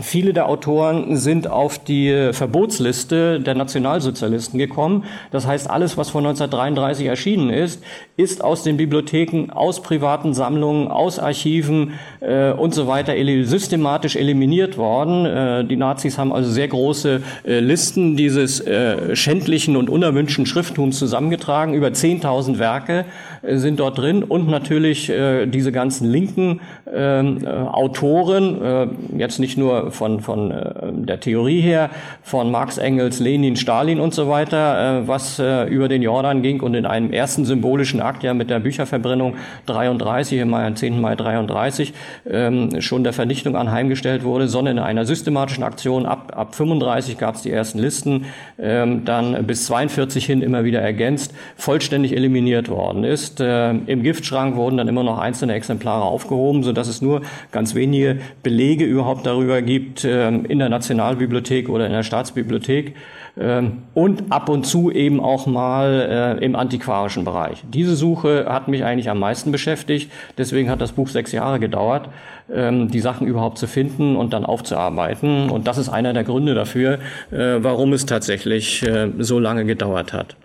Viele der Autoren sind auf die Verbotsliste der Nationalsozialisten gekommen. Das heißt, alles, was vor 1933 erschienen ist, ist aus den Bibliotheken, aus privaten Sammlungen, aus Archiven äh, und so weiter systematisch eliminiert worden. Äh, die Nazis haben also sehr große äh, Listen dieses äh, schändlichen und unerwünschten Schrifttums zusammengetragen. Über 10.000 Werke äh, sind dort drin und natürlich äh, diese ganzen linken ähm, Autoren, jetzt nicht nur von, von äh, der Theorie her, von Marx, Engels, Lenin, Stalin und so weiter, äh, was äh, über den Jordan ging und in einem ersten symbolischen Akt ja mit der Bücherverbrennung 33, im Mai, am 10. Mai 33, ähm, schon der Vernichtung anheimgestellt wurde, sondern in einer systematischen Aktion ab, ab 35 gab es die ersten Listen, ähm, dann bis 42 hin immer wieder ergänzt, vollständig eliminiert worden ist. Im Giftschrank wurden dann immer noch einzelne Exemplare aufgehoben, so dass es nur ganz wenige Belege überhaupt darüber gibt ähm, in der Nationalbibliothek oder in der Staatsbibliothek ähm, und ab und zu eben auch mal äh, im antiquarischen Bereich. Diese Suche hat mich eigentlich am meisten beschäftigt. Deswegen hat das Buch sechs Jahre gedauert, ähm, die Sachen überhaupt zu finden und dann aufzuarbeiten. Und das ist einer der Gründe dafür, äh, warum es tatsächlich äh, so lange gedauert hat.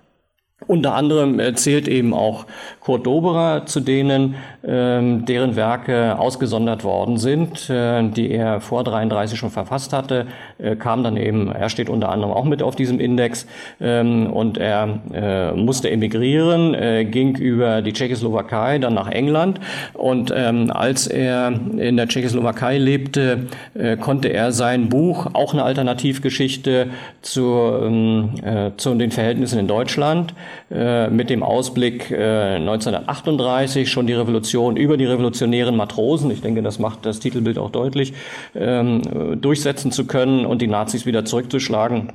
Unter anderem zählt eben auch Kurt Doberer zu denen, ähm, deren Werke ausgesondert worden sind, äh, die er vor 33 schon verfasst hatte, äh, kam dann eben, er steht unter anderem auch mit auf diesem Index ähm, und er äh, musste emigrieren, äh, ging über die Tschechoslowakei dann nach England. Und ähm, als er in der Tschechoslowakei lebte, äh, konnte er sein Buch, auch eine Alternativgeschichte zu, äh, zu den Verhältnissen in Deutschland, mit dem Ausblick 1938 schon die Revolution über die revolutionären Matrosen, ich denke, das macht das Titelbild auch deutlich, ähm, durchsetzen zu können und die Nazis wieder zurückzuschlagen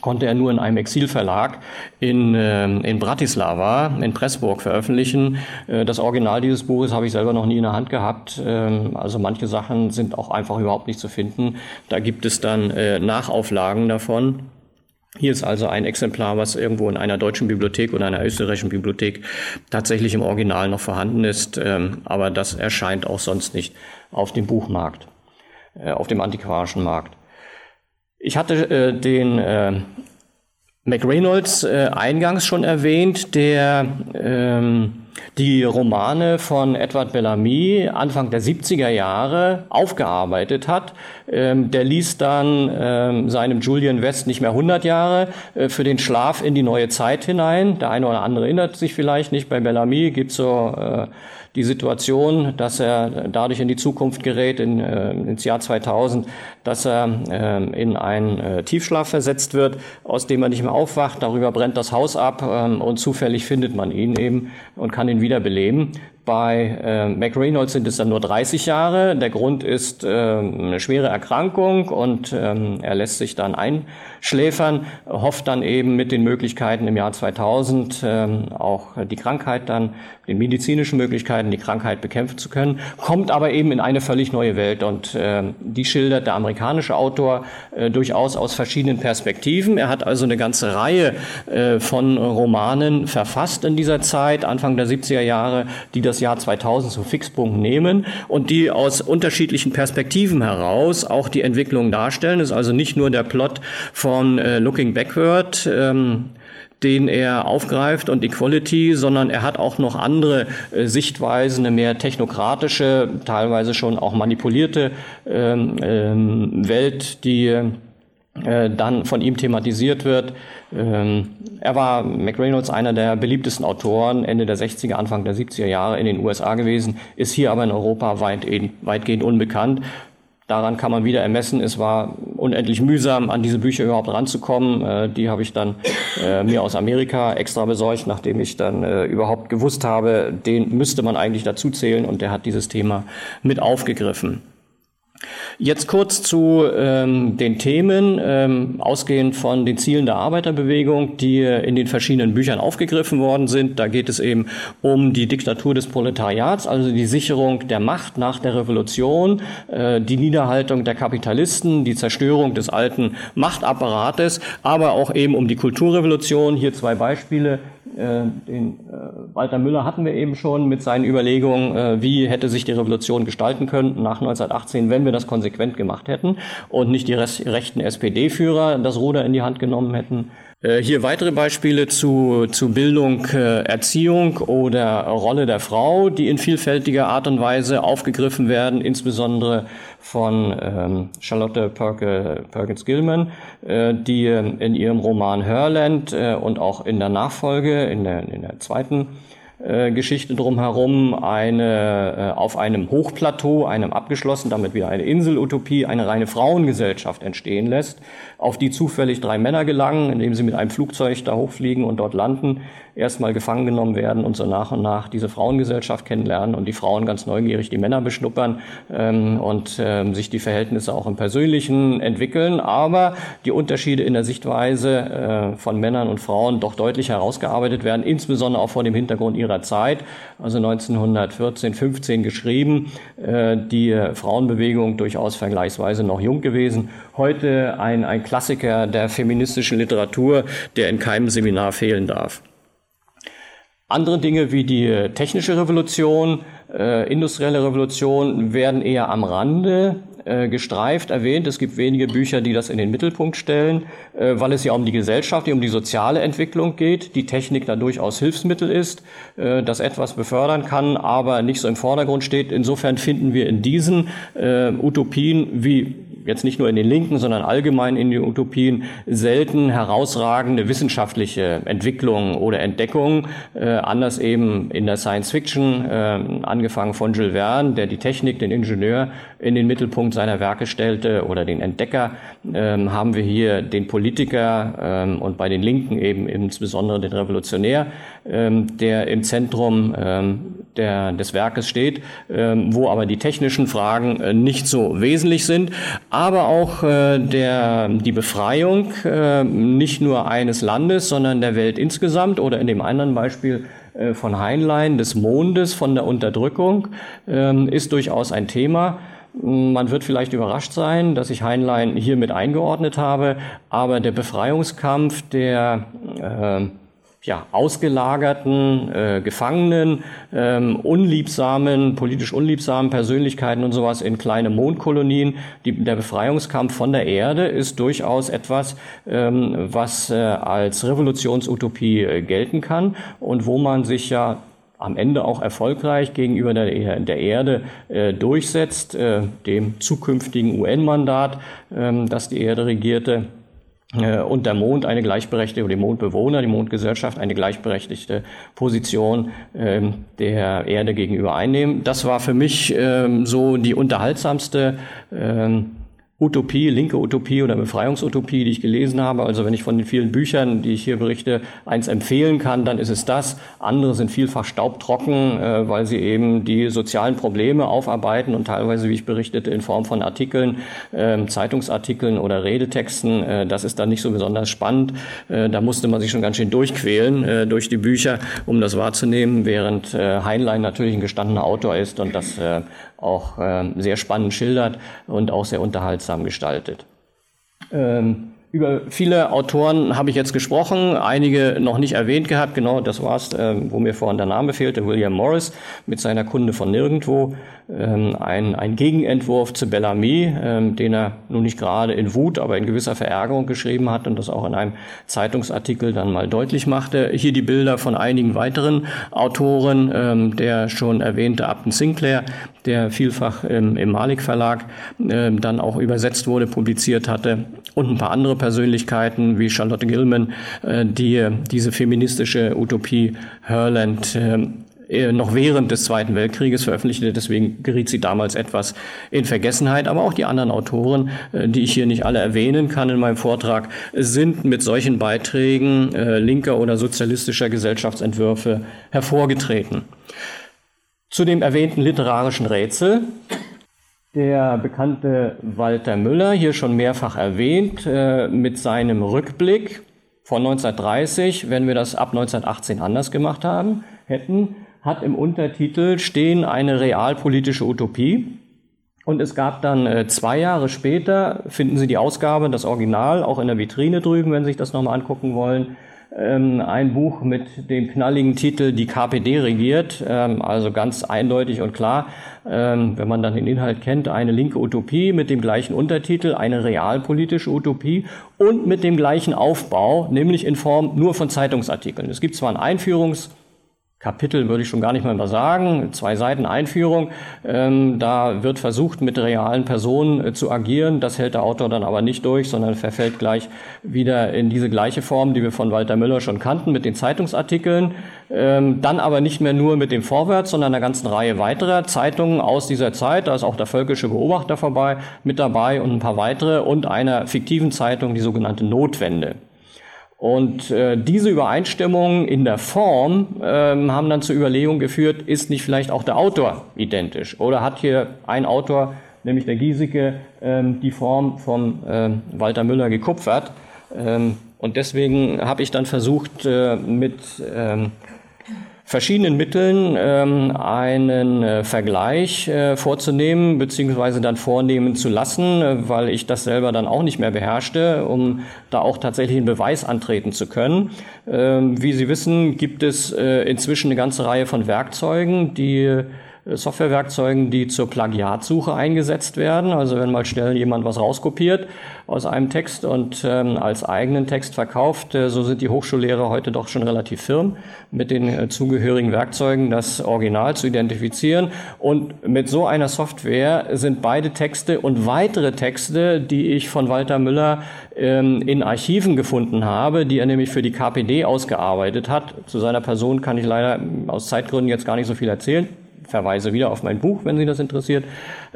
konnte er nur in einem Exilverlag in, äh, in Bratislava, in Pressburg veröffentlichen. Äh, das Original dieses Buches habe ich selber noch nie in der Hand gehabt. Ähm, also manche Sachen sind auch einfach überhaupt nicht zu finden. Da gibt es dann äh, Nachauflagen davon. Hier ist also ein Exemplar, was irgendwo in einer deutschen Bibliothek oder einer österreichischen Bibliothek tatsächlich im Original noch vorhanden ist, ähm, aber das erscheint auch sonst nicht auf dem Buchmarkt, äh, auf dem antiquarischen Markt. Ich hatte äh, den äh, McReynolds eingangs schon erwähnt, der ähm, die Romane von Edward Bellamy Anfang der 70er Jahre aufgearbeitet hat. Ähm, der ließ dann ähm, seinem Julian West nicht mehr 100 Jahre äh, für den Schlaf in die neue Zeit hinein. Der eine oder andere erinnert sich vielleicht nicht. Bei Bellamy gibt es so äh, die Situation, dass er dadurch in die Zukunft gerät, in, äh, ins Jahr 2000, dass er äh, in einen äh, Tiefschlaf versetzt wird, aus dem er nicht mehr aufwacht. Darüber brennt das Haus ab ähm, und zufällig findet man ihn eben und kann ihn wiederbeleben. Bei äh, McReynolds sind es dann nur 30 Jahre. Der Grund ist äh, eine schwere Erkrankung und ähm, er lässt sich dann einschläfern, hofft dann eben mit den Möglichkeiten im Jahr 2000 ähm, auch die Krankheit dann, den medizinischen Möglichkeiten die Krankheit bekämpfen zu können, kommt aber eben in eine völlig neue Welt und äh, die schildert der amerikanische Autor äh, durchaus aus verschiedenen Perspektiven. Er hat also eine ganze Reihe äh, von Romanen verfasst in dieser Zeit, Anfang der 70er Jahre, die das das Jahr 2000 zum Fixpunkt nehmen und die aus unterschiedlichen Perspektiven heraus auch die Entwicklung darstellen. Das ist also nicht nur der Plot von äh, Looking Backward, ähm, den er aufgreift und Equality, sondern er hat auch noch andere äh, Sichtweisen, eine mehr technokratische, teilweise schon auch manipulierte ähm, ähm, Welt, die äh, dann von ihm thematisiert wird. Ähm, er war McReynolds einer der beliebtesten Autoren Ende der 60er, Anfang der 70er Jahre in den USA gewesen, ist hier aber in Europa weit, weitgehend unbekannt. Daran kann man wieder ermessen, es war unendlich mühsam, an diese Bücher überhaupt ranzukommen. Äh, die habe ich dann äh, mir aus Amerika extra besorgt, nachdem ich dann äh, überhaupt gewusst habe, den müsste man eigentlich dazu zählen und der hat dieses Thema mit aufgegriffen. Jetzt kurz zu ähm, den Themen, ähm, ausgehend von den Zielen der Arbeiterbewegung, die in den verschiedenen Büchern aufgegriffen worden sind. Da geht es eben um die Diktatur des Proletariats, also die Sicherung der Macht nach der Revolution, äh, die Niederhaltung der Kapitalisten, die Zerstörung des alten Machtapparates, aber auch eben um die Kulturrevolution. Hier zwei Beispiele. Äh, den äh, Walter Müller hatten wir eben schon mit seinen Überlegungen, äh, wie hätte sich die Revolution gestalten können nach 1918, wenn wir das konsequent gemacht hätten und nicht die rechten SPD-Führer das Ruder in die Hand genommen hätten. Äh, hier weitere Beispiele zu, zu Bildung, äh, Erziehung oder Rolle der Frau, die in vielfältiger Art und Weise aufgegriffen werden, insbesondere von ähm, Charlotte Perkins Gilman, äh, die in ihrem Roman Herland äh, und auch in der Nachfolge, in der, in der zweiten äh, Geschichte drumherum, eine äh, auf einem Hochplateau, einem abgeschlossen, damit wieder eine Inselutopie, eine reine Frauengesellschaft entstehen lässt, auf die zufällig drei Männer gelangen, indem sie mit einem Flugzeug da hochfliegen und dort landen, erstmal gefangen genommen werden und so nach und nach diese Frauengesellschaft kennenlernen und die Frauen ganz neugierig die Männer beschnuppern ähm, und ähm, sich die Verhältnisse auch im Persönlichen entwickeln, aber die Unterschiede in der Sichtweise äh, von Männern und Frauen doch deutlich herausgearbeitet werden, insbesondere auch vor dem Hintergrund ihrer Zeit, also 1914, 15 geschrieben, äh, die Frauenbewegung durchaus vergleichsweise noch jung gewesen, heute ein, ein Klassiker der feministischen Literatur, der in keinem Seminar fehlen darf. Andere Dinge wie die äh, technische Revolution, äh, industrielle Revolution werden eher am Rande äh, gestreift erwähnt. Es gibt wenige Bücher, die das in den Mittelpunkt stellen, äh, weil es ja um die Gesellschaft, um die soziale Entwicklung geht. Die Technik da durchaus Hilfsmittel ist, äh, das etwas befördern kann, aber nicht so im Vordergrund steht. Insofern finden wir in diesen äh, Utopien wie jetzt nicht nur in den Linken, sondern allgemein in den Utopien selten herausragende wissenschaftliche Entwicklungen oder Entdeckungen. Äh, anders eben in der Science Fiction, äh, angefangen von Jules Verne, der die Technik, den Ingenieur in den Mittelpunkt seiner Werke stellte oder den Entdecker, ähm, haben wir hier den Politiker ähm, und bei den Linken eben insbesondere den Revolutionär, ähm, der im Zentrum ähm, der, des Werkes steht, ähm, wo aber die technischen Fragen äh, nicht so wesentlich sind aber auch äh, der, die Befreiung äh, nicht nur eines Landes, sondern der Welt insgesamt oder in dem anderen Beispiel äh, von Heinlein des Mondes, von der Unterdrückung, äh, ist durchaus ein Thema. Man wird vielleicht überrascht sein, dass ich Heinlein hier mit eingeordnet habe, aber der Befreiungskampf der äh, ja, ausgelagerten, äh, Gefangenen, ähm, unliebsamen, politisch unliebsamen Persönlichkeiten und sowas in kleine Mondkolonien. Die, der Befreiungskampf von der Erde ist durchaus etwas, ähm, was äh, als Revolutionsutopie äh, gelten kann und wo man sich ja am Ende auch erfolgreich gegenüber der, der Erde äh, durchsetzt, äh, dem zukünftigen UN-Mandat, ähm, das die Erde regierte äh, und der Mond eine gleichberechtigte, oder die Mondbewohner, die Mondgesellschaft eine gleichberechtigte Position ähm, der Erde gegenüber einnehmen. Das war für mich ähm, so die unterhaltsamste ähm, Utopie, linke Utopie oder Befreiungsutopie, die ich gelesen habe. Also wenn ich von den vielen Büchern, die ich hier berichte, eins empfehlen kann, dann ist es das. Andere sind vielfach staubtrocken, äh, weil sie eben die sozialen Probleme aufarbeiten und teilweise, wie ich berichtete, in Form von Artikeln, äh, Zeitungsartikeln oder Redetexten. Äh, das ist dann nicht so besonders spannend. Äh, da musste man sich schon ganz schön durchquälen äh, durch die Bücher, um das wahrzunehmen, während äh, Heinlein natürlich ein gestandener Autor ist und das auch äh, sehr spannend schildert und auch sehr unterhaltsam gestaltet. Ähm, über viele Autoren habe ich jetzt gesprochen, einige noch nicht erwähnt gehabt. Genau, das war's, äh, wo mir vorhin der Name fehlte. William Morris mit seiner Kunde von Nirgendwo. Ähm, ein, ein Gegenentwurf zu Bellamy, ähm, den er nun nicht gerade in Wut, aber in gewisser Verärgerung geschrieben hat und das auch in einem Zeitungsartikel dann mal deutlich machte. Hier die Bilder von einigen weiteren Autoren, ähm, der schon erwähnte Upton Sinclair, der vielfach im, Malik Verlag ähm, dann auch übersetzt wurde, publiziert hatte und ein paar andere Persönlichkeiten wie Charlotte Gilman, äh, die diese feministische Utopie Herland äh, äh, noch während des Zweiten Weltkrieges veröffentlichte. Deswegen geriet sie damals etwas in Vergessenheit. Aber auch die anderen Autoren, die ich hier nicht alle erwähnen kann in meinem Vortrag, sind mit solchen Beiträgen linker oder sozialistischer Gesellschaftsentwürfe hervorgetreten. Zu dem erwähnten literarischen Rätsel. Der bekannte Walter Müller, hier schon mehrfach erwähnt, mit seinem Rückblick von 1930, wenn wir das ab 1918 anders gemacht haben, hätten, hat im Untertitel stehen eine realpolitische Utopie. Und es gab dann äh, zwei Jahre später, finden Sie die Ausgabe, das Original, auch in der Vitrine drüben, wenn Sie sich das nochmal angucken wollen, ein Buch mit dem knalligen Titel Die KPD regiert, ähm, also ganz eindeutig und klar, ähm, wenn man dann den Inhalt kennt, eine linke Utopie mit dem gleichen Untertitel, eine realpolitische Utopie und mit dem gleichen Aufbau, nämlich in Form nur von Zeitungsartikeln. Es gibt zwar ein Einführungs- Kapitel würde ich schon gar nicht mal sagen, zwei Seiten Einführung. Ähm, da wird versucht, mit realen Personen äh, zu agieren. Das hält der Autor dann aber nicht durch, sondern verfällt gleich wieder in diese gleiche Form, die wir von Walter Müller schon kannten, mit den Zeitungsartikeln. Ähm, dann aber nicht mehr nur mit dem Vorwärts, sondern einer ganzen Reihe weiterer Zeitungen aus dieser Zeit. Da ist auch der Völkische Beobachter vorbei, mit dabei und ein paar weitere und einer fiktiven Zeitung, die sogenannte Notwende. Und äh, diese Übereinstimmungen in der Form ähm, haben dann zur Überlegung geführt, ist nicht vielleicht auch der Autor identisch? Oder hat hier ein Autor, nämlich der Giesecke, ähm, die Form von ähm, Walter Müller gekupfert? Ähm, und deswegen habe ich dann versucht, äh, mit ähm, verschiedenen Mitteln ähm, einen äh, Vergleich äh, vorzunehmen, beziehungsweise dann vornehmen zu lassen, äh, weil ich das selber dann auch nicht mehr beherrschte, um da auch tatsächlich einen Beweis antreten zu können. Ähm, wie Sie wissen, gibt es äh, inzwischen eine ganze Reihe von Werkzeugen, die Softwarewerkzeugen, die zur Plagiatsuche eingesetzt werden. Also wenn mal schnell jemand was rauskopiert aus einem Text und ähm, als eigenen Text verkauft, äh, so sind die Hochschullehrer heute doch schon relativ firm mit den äh, zugehörigen Werkzeugen, das Original zu identifizieren. Und mit so einer Software sind beide Texte und weitere Texte, die ich von Walter Müller ähm, in Archiven gefunden habe, die er nämlich für die KPD ausgearbeitet hat. Zu seiner Person kann ich leider aus Zeitgründen jetzt gar nicht so viel erzählen verweise wieder auf mein Buch, wenn Sie das interessiert,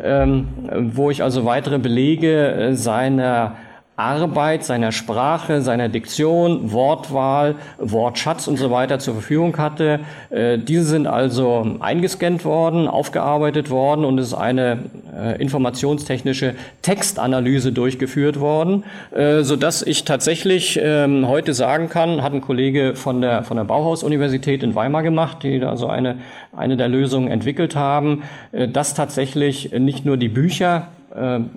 ähm, wo ich also weitere Belege äh, seiner Arbeit, seiner Sprache, seiner Diktion, Wortwahl, Wortschatz und so weiter zur Verfügung hatte. Äh, diese sind also eingescannt worden, aufgearbeitet worden und es ist eine äh, informationstechnische Textanalyse durchgeführt worden, äh, so dass ich tatsächlich ähm, heute sagen kann, hat ein Kollege von der, von der Bauhaus-Universität in Weimar gemacht, die da so eine, eine der Lösungen entwickelt haben, dass tatsächlich nicht nur die Bücher äh,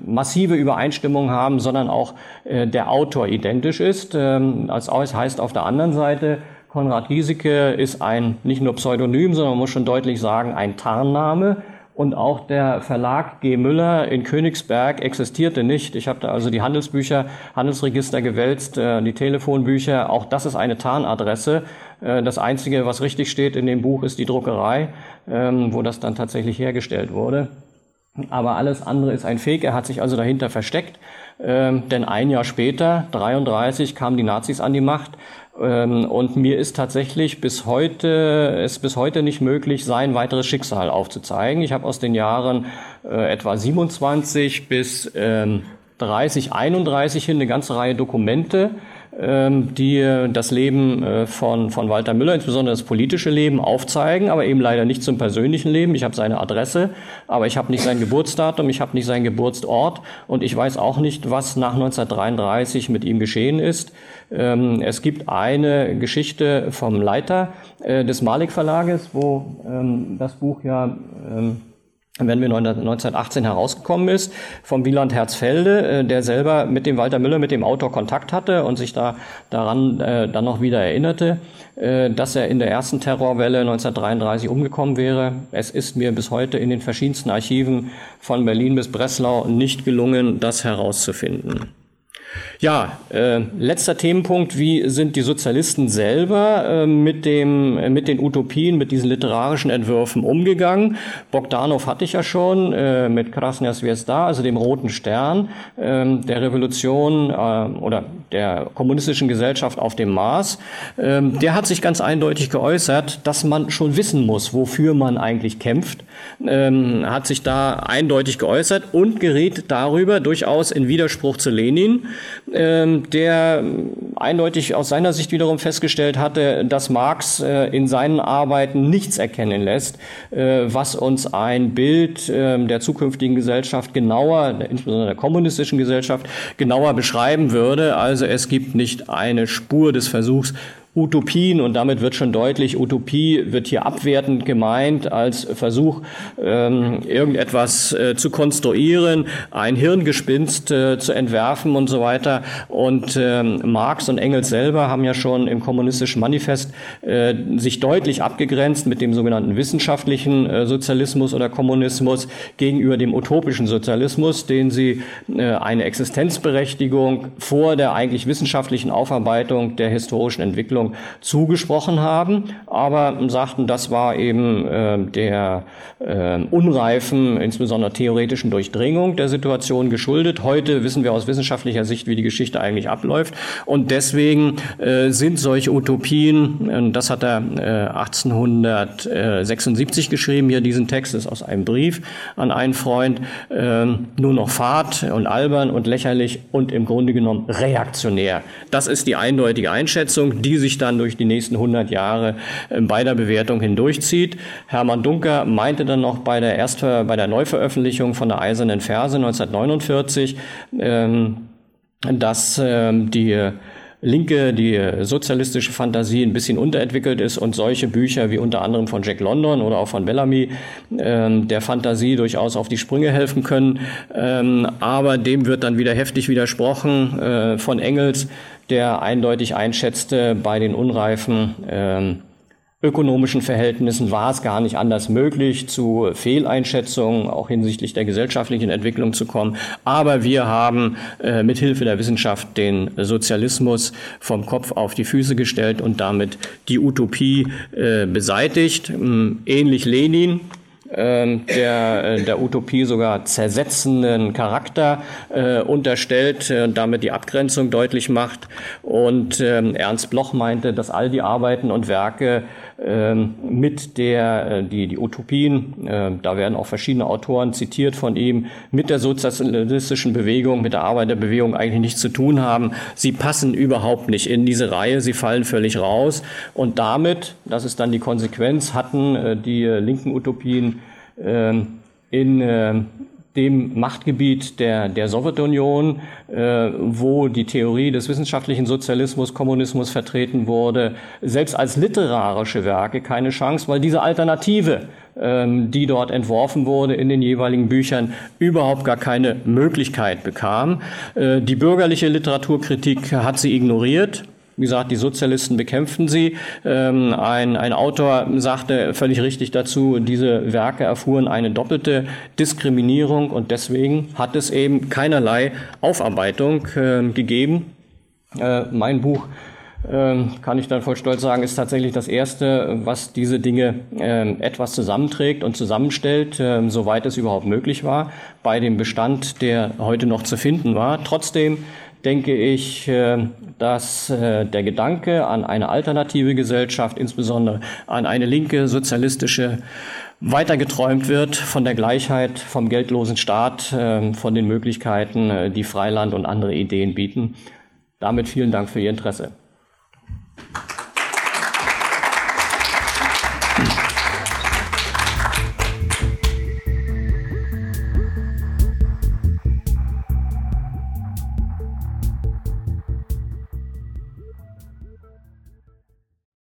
massive Übereinstimmung haben, sondern auch äh, der Autor identisch ist. Ähm, als heißt auf der anderen Seite, Konrad Giesecke ist ein nicht nur Pseudonym, sondern man muss schon deutlich sagen, ein Tarnname. Und auch der Verlag G. Müller in Königsberg existierte nicht. Ich habe da also die Handelsbücher, Handelsregister gewälzt, äh, die Telefonbücher. Auch das ist eine Tarnadresse. Äh, das Einzige, was richtig steht in dem Buch, ist die Druckerei, ähm, wo das dann tatsächlich hergestellt wurde. Aber alles andere ist ein Fake. Er hat sich also dahinter versteckt. Ähm, denn ein Jahr später, 33, kamen die Nazis an die Macht. Ähm, und mir ist tatsächlich bis heute, es bis heute nicht möglich, sein weiteres Schicksal aufzuzeigen. Ich habe aus den Jahren äh, etwa 27 bis ähm, 30, 31 hin eine ganze Reihe Dokumente die äh, das Leben äh, von, von Walter Müller, insbesondere das politische Leben, aufzeigen, aber eben leider nicht zum persönlichen Leben. Ich habe seine Adresse, aber ich habe nicht sein Geburtsdatum, ich habe nicht seinen Geburtsort und ich weiß auch nicht, was nach 1933 mit ihm geschehen ist. Ähm, es gibt eine Geschichte vom Leiter äh, des Malik Verlages, wo ähm, das Buch ja wenn wir 1918 herausgekommen ist, vom Wieland Herzfelde, äh, der selber mit dem Walter Müller, mit dem Autor Kontakt hatte und sich da daran äh, dann noch wieder erinnerte, äh, dass er in der ersten Terrorwelle 1933 umgekommen wäre. Es ist mir bis heute in den verschiedensten Archiven von Berlin bis Breslau nicht gelungen, das herauszufinden. Ja, äh, letzter Themenpunkt, wie sind die Sozialisten selber äh, mit, dem, äh, mit den Utopien, mit diesen literarischen Entwürfen umgegangen? Bogdanov hatte ich ja schon äh, mit Krasnja Zvezda, also dem Roten Stern, äh, der Revolution äh, oder der kommunistischen Gesellschaft auf dem Mars. Äh, der hat sich ganz eindeutig geäußert, dass man schon wissen muss, wofür man eigentlich kämpft. Ähm, hat sich da eindeutig geäußert und gerät darüber durchaus in Widerspruch zu Lenin der eindeutig aus seiner Sicht wiederum festgestellt hatte, dass Marx äh, in seinen Arbeiten nichts erkennen lässt, äh, was uns ein Bild ähm, der zukünftigen Gesellschaft genauer, insbesondere der kommunistischen Gesellschaft, genauer beschreiben würde. Also es gibt nicht eine Spur des Versuchs, Utopien und damit wird schon deutlich, Utopie wird hier abwertend gemeint als Versuch, ähm, irgendetwas äh, zu konstruieren, ein Hirngespinst äh, zu entwerfen und so weiter. Und ähm, Marx und Engels selber haben ja schon im kommunistischen Manifest äh, sich deutlich abgegrenzt mit dem sogenannten wissenschaftlichen äh, Sozialismus oder Kommunismus gegenüber dem utopischen Sozialismus, den sie äh, eine Existenzberechtigung vor der eigentlich wissenschaftlichen Aufarbeitung der historischen Entwicklung Entwicklung zugesprochen haben, aber sagten, das war eben äh, der äh, unreifen, insbesondere theoretischen Durchdringung der Situation geschuldet. Heute wissen wir aus wissenschaftlicher Sicht, wie die Geschichte eigentlich abläuft. Und deswegen äh, sind solche Utopien, das hat er 1876 geschrieben, hier diesen Text ist aus einem Brief an einen Freund, nur noch fad und albern und lächerlich und im Grunde genommen reaktionär. Das ist die eindeutige Einschätzung, die sich sich dann durch die nächsten 100 Jahre bei der Bewertung hindurchzieht. Hermann Dunker meinte dann noch bei der, Erstver bei der Neuveröffentlichung von der Eisernen Verse 1949, ähm, dass ähm, die linke, die sozialistische Fantasie ein bisschen unterentwickelt ist und solche Bücher wie unter anderem von Jack London oder auch von Bellamy ähm, der Fantasie durchaus auf die Sprünge helfen können. Ähm, aber dem wird dann wieder heftig widersprochen äh, von Engels, der eindeutig einschätzte, bei den unreifen ähm, ökonomischen Verhältnissen war es gar nicht anders möglich, zu Fehleinschätzungen auch hinsichtlich der gesellschaftlichen Entwicklung zu kommen. Aber wir haben äh, mit Hilfe der Wissenschaft den Sozialismus vom Kopf auf die Füße gestellt und damit die Utopie äh, beseitigt. Ähm, ähnlich Lenin, ähm, der, äh, der Utopie sogar zersetzenden Charakter äh, unterstellt und äh, damit die Abgrenzung deutlich macht. Und ähm, Ernst Bloch meinte, dass all die Arbeiten und Werke mit der, äh, die, die Utopien, äh, da werden auch verschiedene Autoren zitiert von ihm, mit der sozialistischen Bewegung, mit der Arbeiterbewegung eigentlich nichts zu tun haben. Sie passen überhaupt nicht in diese Reihe, sie fallen völlig raus. Und damit, das ist dann die Konsequenz, hatten äh, die linken Utopien ähm, in dem Machtgebiet der, der Sowjetunion, äh, wo die Theorie des wissenschaftlichen Sozialismus, Kommunismus vertreten wurde, selbst als literarische Werke keine Chance, weil diese Alternative, ähm, die dort entworfen wurde in den jeweiligen Büchern, überhaupt gar keine Möglichkeit bekam. Äh, die bürgerliche Literaturkritik hat sie ignoriert wie gesagt, die Sozialisten bekämpften sie. Ähm, ein, ein Autor sagte völlig richtig dazu, diese Werke erfuhren eine doppelte Diskriminierung und deswegen hat es eben keinerlei Aufarbeitung äh, gegeben. Äh, mein Buch ähm, kann ich dann voll stolz sagen, ist tatsächlich das Erste, was diese Dinge ähm, etwas zusammenträgt und zusammenstellt, ähm, soweit es überhaupt möglich war, bei dem Bestand, der heute noch zu finden war. Trotzdem denke ich, dass äh, der Gedanke an eine alternative Gesellschaft, insbesondere an eine linke sozialistische, weitergeträumt wird von der Gleichheit, vom geldlosen Staat, von den Möglichkeiten, äh, die Freiland und andere Ideen bieten. Damit vielen Dank für Ihr Interesse.